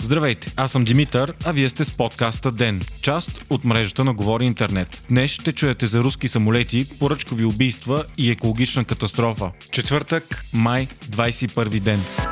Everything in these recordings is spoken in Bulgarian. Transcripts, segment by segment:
Здравейте, аз съм Димитър, а вие сте с подкаста ДЕН, част от мрежата на Говори Интернет. Днес ще чуете за руски самолети, поръчкови убийства и екологична катастрофа. Четвъртък, май, 21 ден.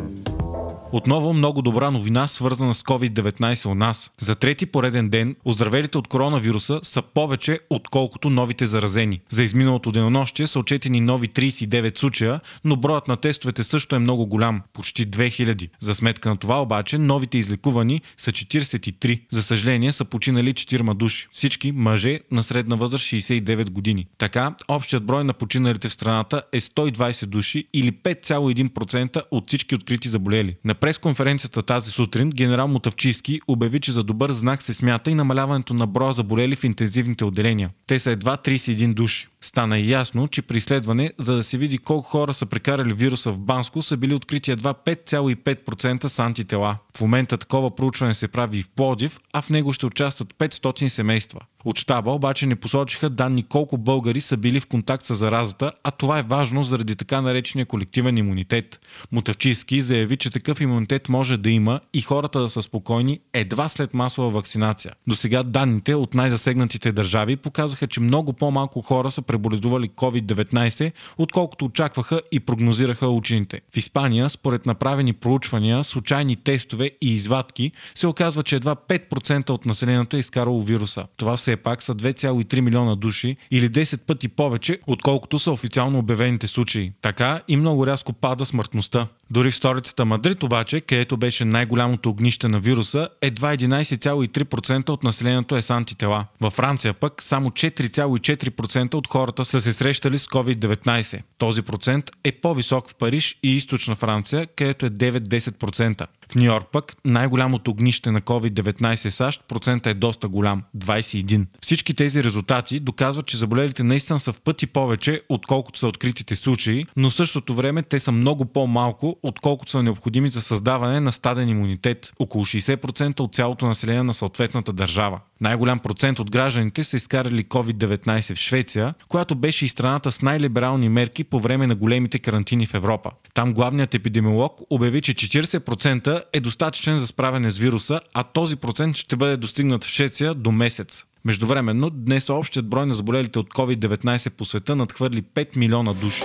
Отново много добра новина, свързана с COVID-19 у нас. За трети пореден ден, оздравелите от коронавируса са повече, отколкото новите заразени. За изминалото денонощие са отчетени нови 39 случая, но броят на тестовете също е много голям – почти 2000. За сметка на това обаче, новите излекувани са 43. За съжаление са починали 4 души. Всички мъже на средна възраст 69 години. Така, общият брой на починалите в страната е 120 души или 5,1% от всички открити заболели. На пресконференцията тази сутрин генерал Мотавчийски обяви, че за добър знак се смята и намаляването на броя заболели в интензивните отделения. Те са едва 31 души. Стана ясно, че при изследване, за да се види колко хора са прекарали вируса в Банско, са били открити едва 5,5% с антитела. В момента такова проучване се прави и в Плодив, а в него ще участват 500 семейства. От щаба обаче не посочиха данни колко българи са били в контакт с заразата, а това е важно заради така наречения колективен имунитет. Мутавчийски заяви, че такъв имунитет може да има и хората да са спокойни едва след масова вакцинация. До сега данните от най-засегнатите държави показаха, че много по-малко хора са преболедували COVID-19, отколкото очакваха и прогнозираха учените. В Испания, според направени проучвания, случайни тестове и извадки, се оказва, че едва 5% от населението е изкарало вируса. Това все пак са 2,3 милиона души или 10 пъти повече, отколкото са официално обявените случаи. Така и много рязко пада смъртността. Дори в столицата Мадрид обаче, където беше най-голямото огнище на вируса, едва 11,3% от населението е с антитела. Във Франция пък само 4,4% от хората са се срещали с COVID-19. Този процент е по-висок в Париж и източна Франция, където е 9-10%. В Нью Йорк пък най-голямото огнище на COVID-19 в САЩ процента е доста голям 21. Всички тези резултати доказват, че заболелите наистина са в пъти повече, отколкото са откритите случаи, но в същото време те са много по-малко, отколкото са необходими за създаване на стаден имунитет. Около 60% от цялото население на съответната държава. Най-голям процент от гражданите са изкарали COVID-19 в Швеция, която беше и страната с най-либерални мерки по време на големите карантини в Европа. Там главният епидемиолог обяви, че 40% е достатъчен за справяне с вируса, а този процент ще бъде достигнат в Швеция до месец. Междувременно, днес общият брой на заболелите от COVID-19 по света надхвърли 5 милиона души.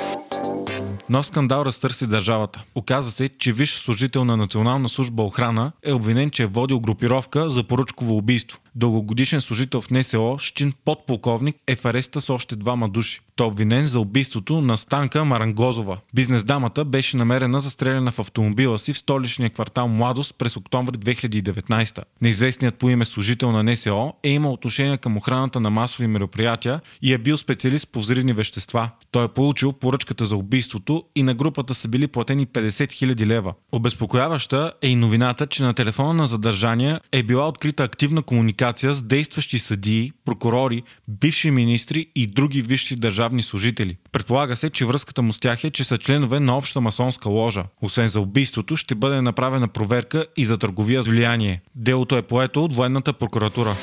Нов скандал разтърси държавата. Оказа се, че висш служител на Национална служба охрана е обвинен, че е водил групировка за поръчково убийство. Дългогодишен служител в НСО, Щин подполковник, е в ареста с още двама души. Той е обвинен за убийството на Станка Марангозова. Бизнес дамата беше намерена застреляна в автомобила си в столичния квартал Младост през октомври 2019. Неизвестният по име служител на НСО е имал отношение към охраната на масови мероприятия и е бил специалист по взривни вещества. Той е получил поръчката за убийството и на групата са били платени 50 000 лева. Обезпокояваща е и новината, че на телефона на задържания е била открита активна комуникация с действащи съдии, прокурори, бивши министри и други висши държавни служители. Предполага се, че връзката му с тях е, че са членове на обща масонска ложа. Освен за убийството, ще бъде направена проверка и за търговия с влияние. Делото е поето от военната прокуратура.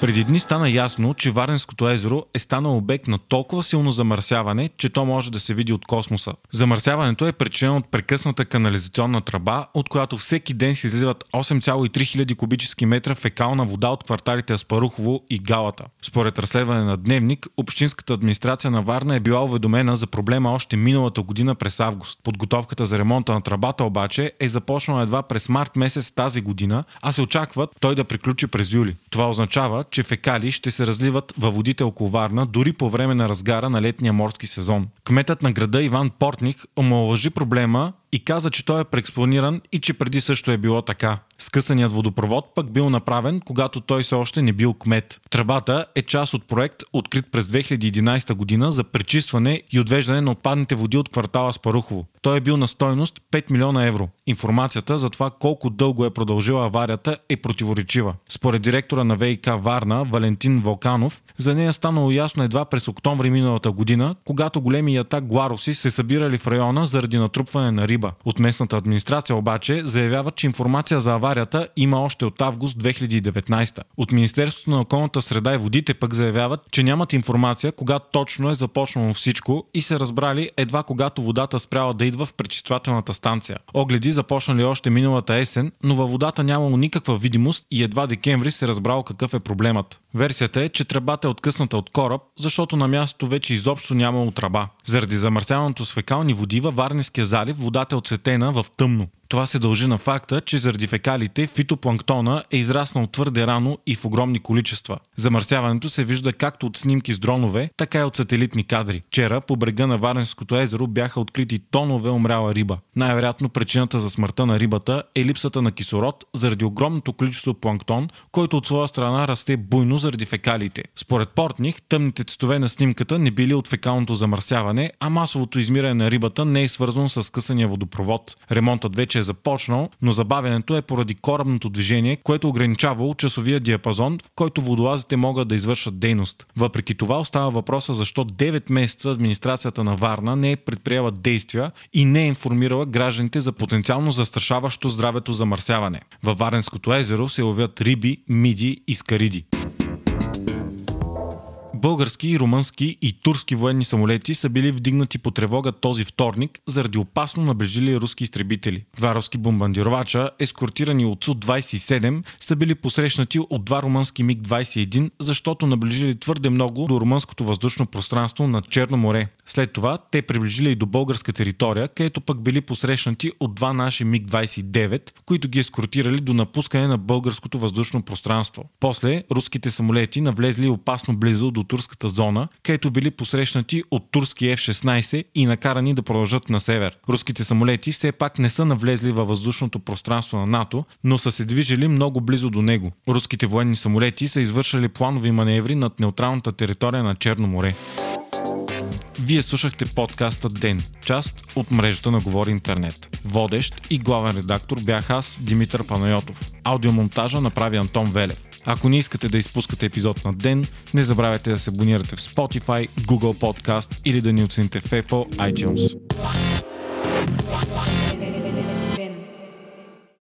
Преди дни стана ясно, че Варненското езеро е станало обект на толкова силно замърсяване, че то може да се види от космоса. Замърсяването е причинено от прекъсната канализационна тръба, от която всеки ден се изливат 8,3 хиляди кубически метра фекална вода от кварталите Аспарухово и Галата. Според разследване на Дневник, Общинската администрация на Варна е била уведомена за проблема още миналата година през август. Подготовката за ремонта на тръбата обаче е започнала едва през март месец тази година, а се очаква той да приключи през юли. Това означава, че фекали ще се разливат във водите около Варна дори по време на разгара на летния морски сезон. Кметът на града Иван Портник омалъжи проблема и каза, че той е преекспониран и че преди също е било така. Скъсаният водопровод пък бил направен, когато той все още не бил кмет. Тръбата е част от проект, открит през 2011 година за пречистване и отвеждане на отпадните води от квартала Спарухово. Той е бил на стойност 5 милиона евро. Информацията за това колко дълго е продължила аварията е противоречива. Според директора на ВИК Варна, Валентин Волканов, за нея станало ясно едва през октомври миналата година, когато големи ята глароси се събирали в района заради натрупване на риба. От местната администрация обаче заявяват, че информация за аварията има още от август 2019. От Министерството на околната среда и водите пък заявяват, че нямат информация кога точно е започнало всичко и се разбрали едва когато водата спряла да идва в пречиствателната станция. Огледи започнали още миналата есен, но във водата нямало никаква видимост и едва декември се разбрал какъв е проблемът. Версията е, че тръбата е откъсната от кораб, защото на мястото вече изобщо нямало тръба. Заради замърсяването с фекални води във Варнеския залив водата е отсветена в тъмно. Това се дължи на факта, че заради фекалите фитопланктона е израснал твърде рано и в огромни количества. Замърсяването се вижда както от снимки с дронове, така и от сателитни кадри. Вчера по брега на Варненското езеро бяха открити тонове умряла риба. Най-вероятно причината за смъртта на рибата е липсата на кислород заради огромното количество планктон, който от своя страна расте буйно заради фекалите. Според Портних, тъмните цветове на снимката не били от фекалното замърсяване, а масовото измиране на рибата не е свързано с късания водопровод. Ремонтът вече е започнал, но забавянето е поради корабното движение, което ограничавало часовия диапазон, в който водолазите могат да извършат дейност. Въпреки това остава въпроса защо 9 месеца администрацията на Варна не е предприела действия и не е информирала гражданите за потенциално застрашаващо здравето замърсяване. Във Варенското езеро се ловят риби, миди и скариди. Български, румънски и турски военни самолети са били вдигнати по тревога този вторник заради опасно наближили руски изтребители. Два руски бомбардировача, ескортирани от Су-27, са били посрещнати от два румънски МиГ-21, защото наближили твърде много до румънското въздушно пространство над Черно море. След това те приближили и до българска територия, където пък били посрещнати от два наши МиГ-29, които ги ескортирали до напускане на българското въздушно пространство. После руските самолети навлезли опасно близо до турската зона, където били посрещнати от турски F-16 и накарани да продължат на север. Руските самолети все пак не са навлезли във въздушното пространство на НАТО, но са се движили много близо до него. Руските военни самолети са извършили планови маневри над неутралната територия на Черно море. Вие слушахте подкаста Ден, част от мрежата на Говори Интернет. Водещ и главен редактор бях аз, Димитър Панайотов. Аудиомонтажа направи Антон Велев. Ако не искате да изпускате епизод на ден, не забравяйте да се абонирате в Spotify, Google Podcast или да ни оцените в Apple iTunes.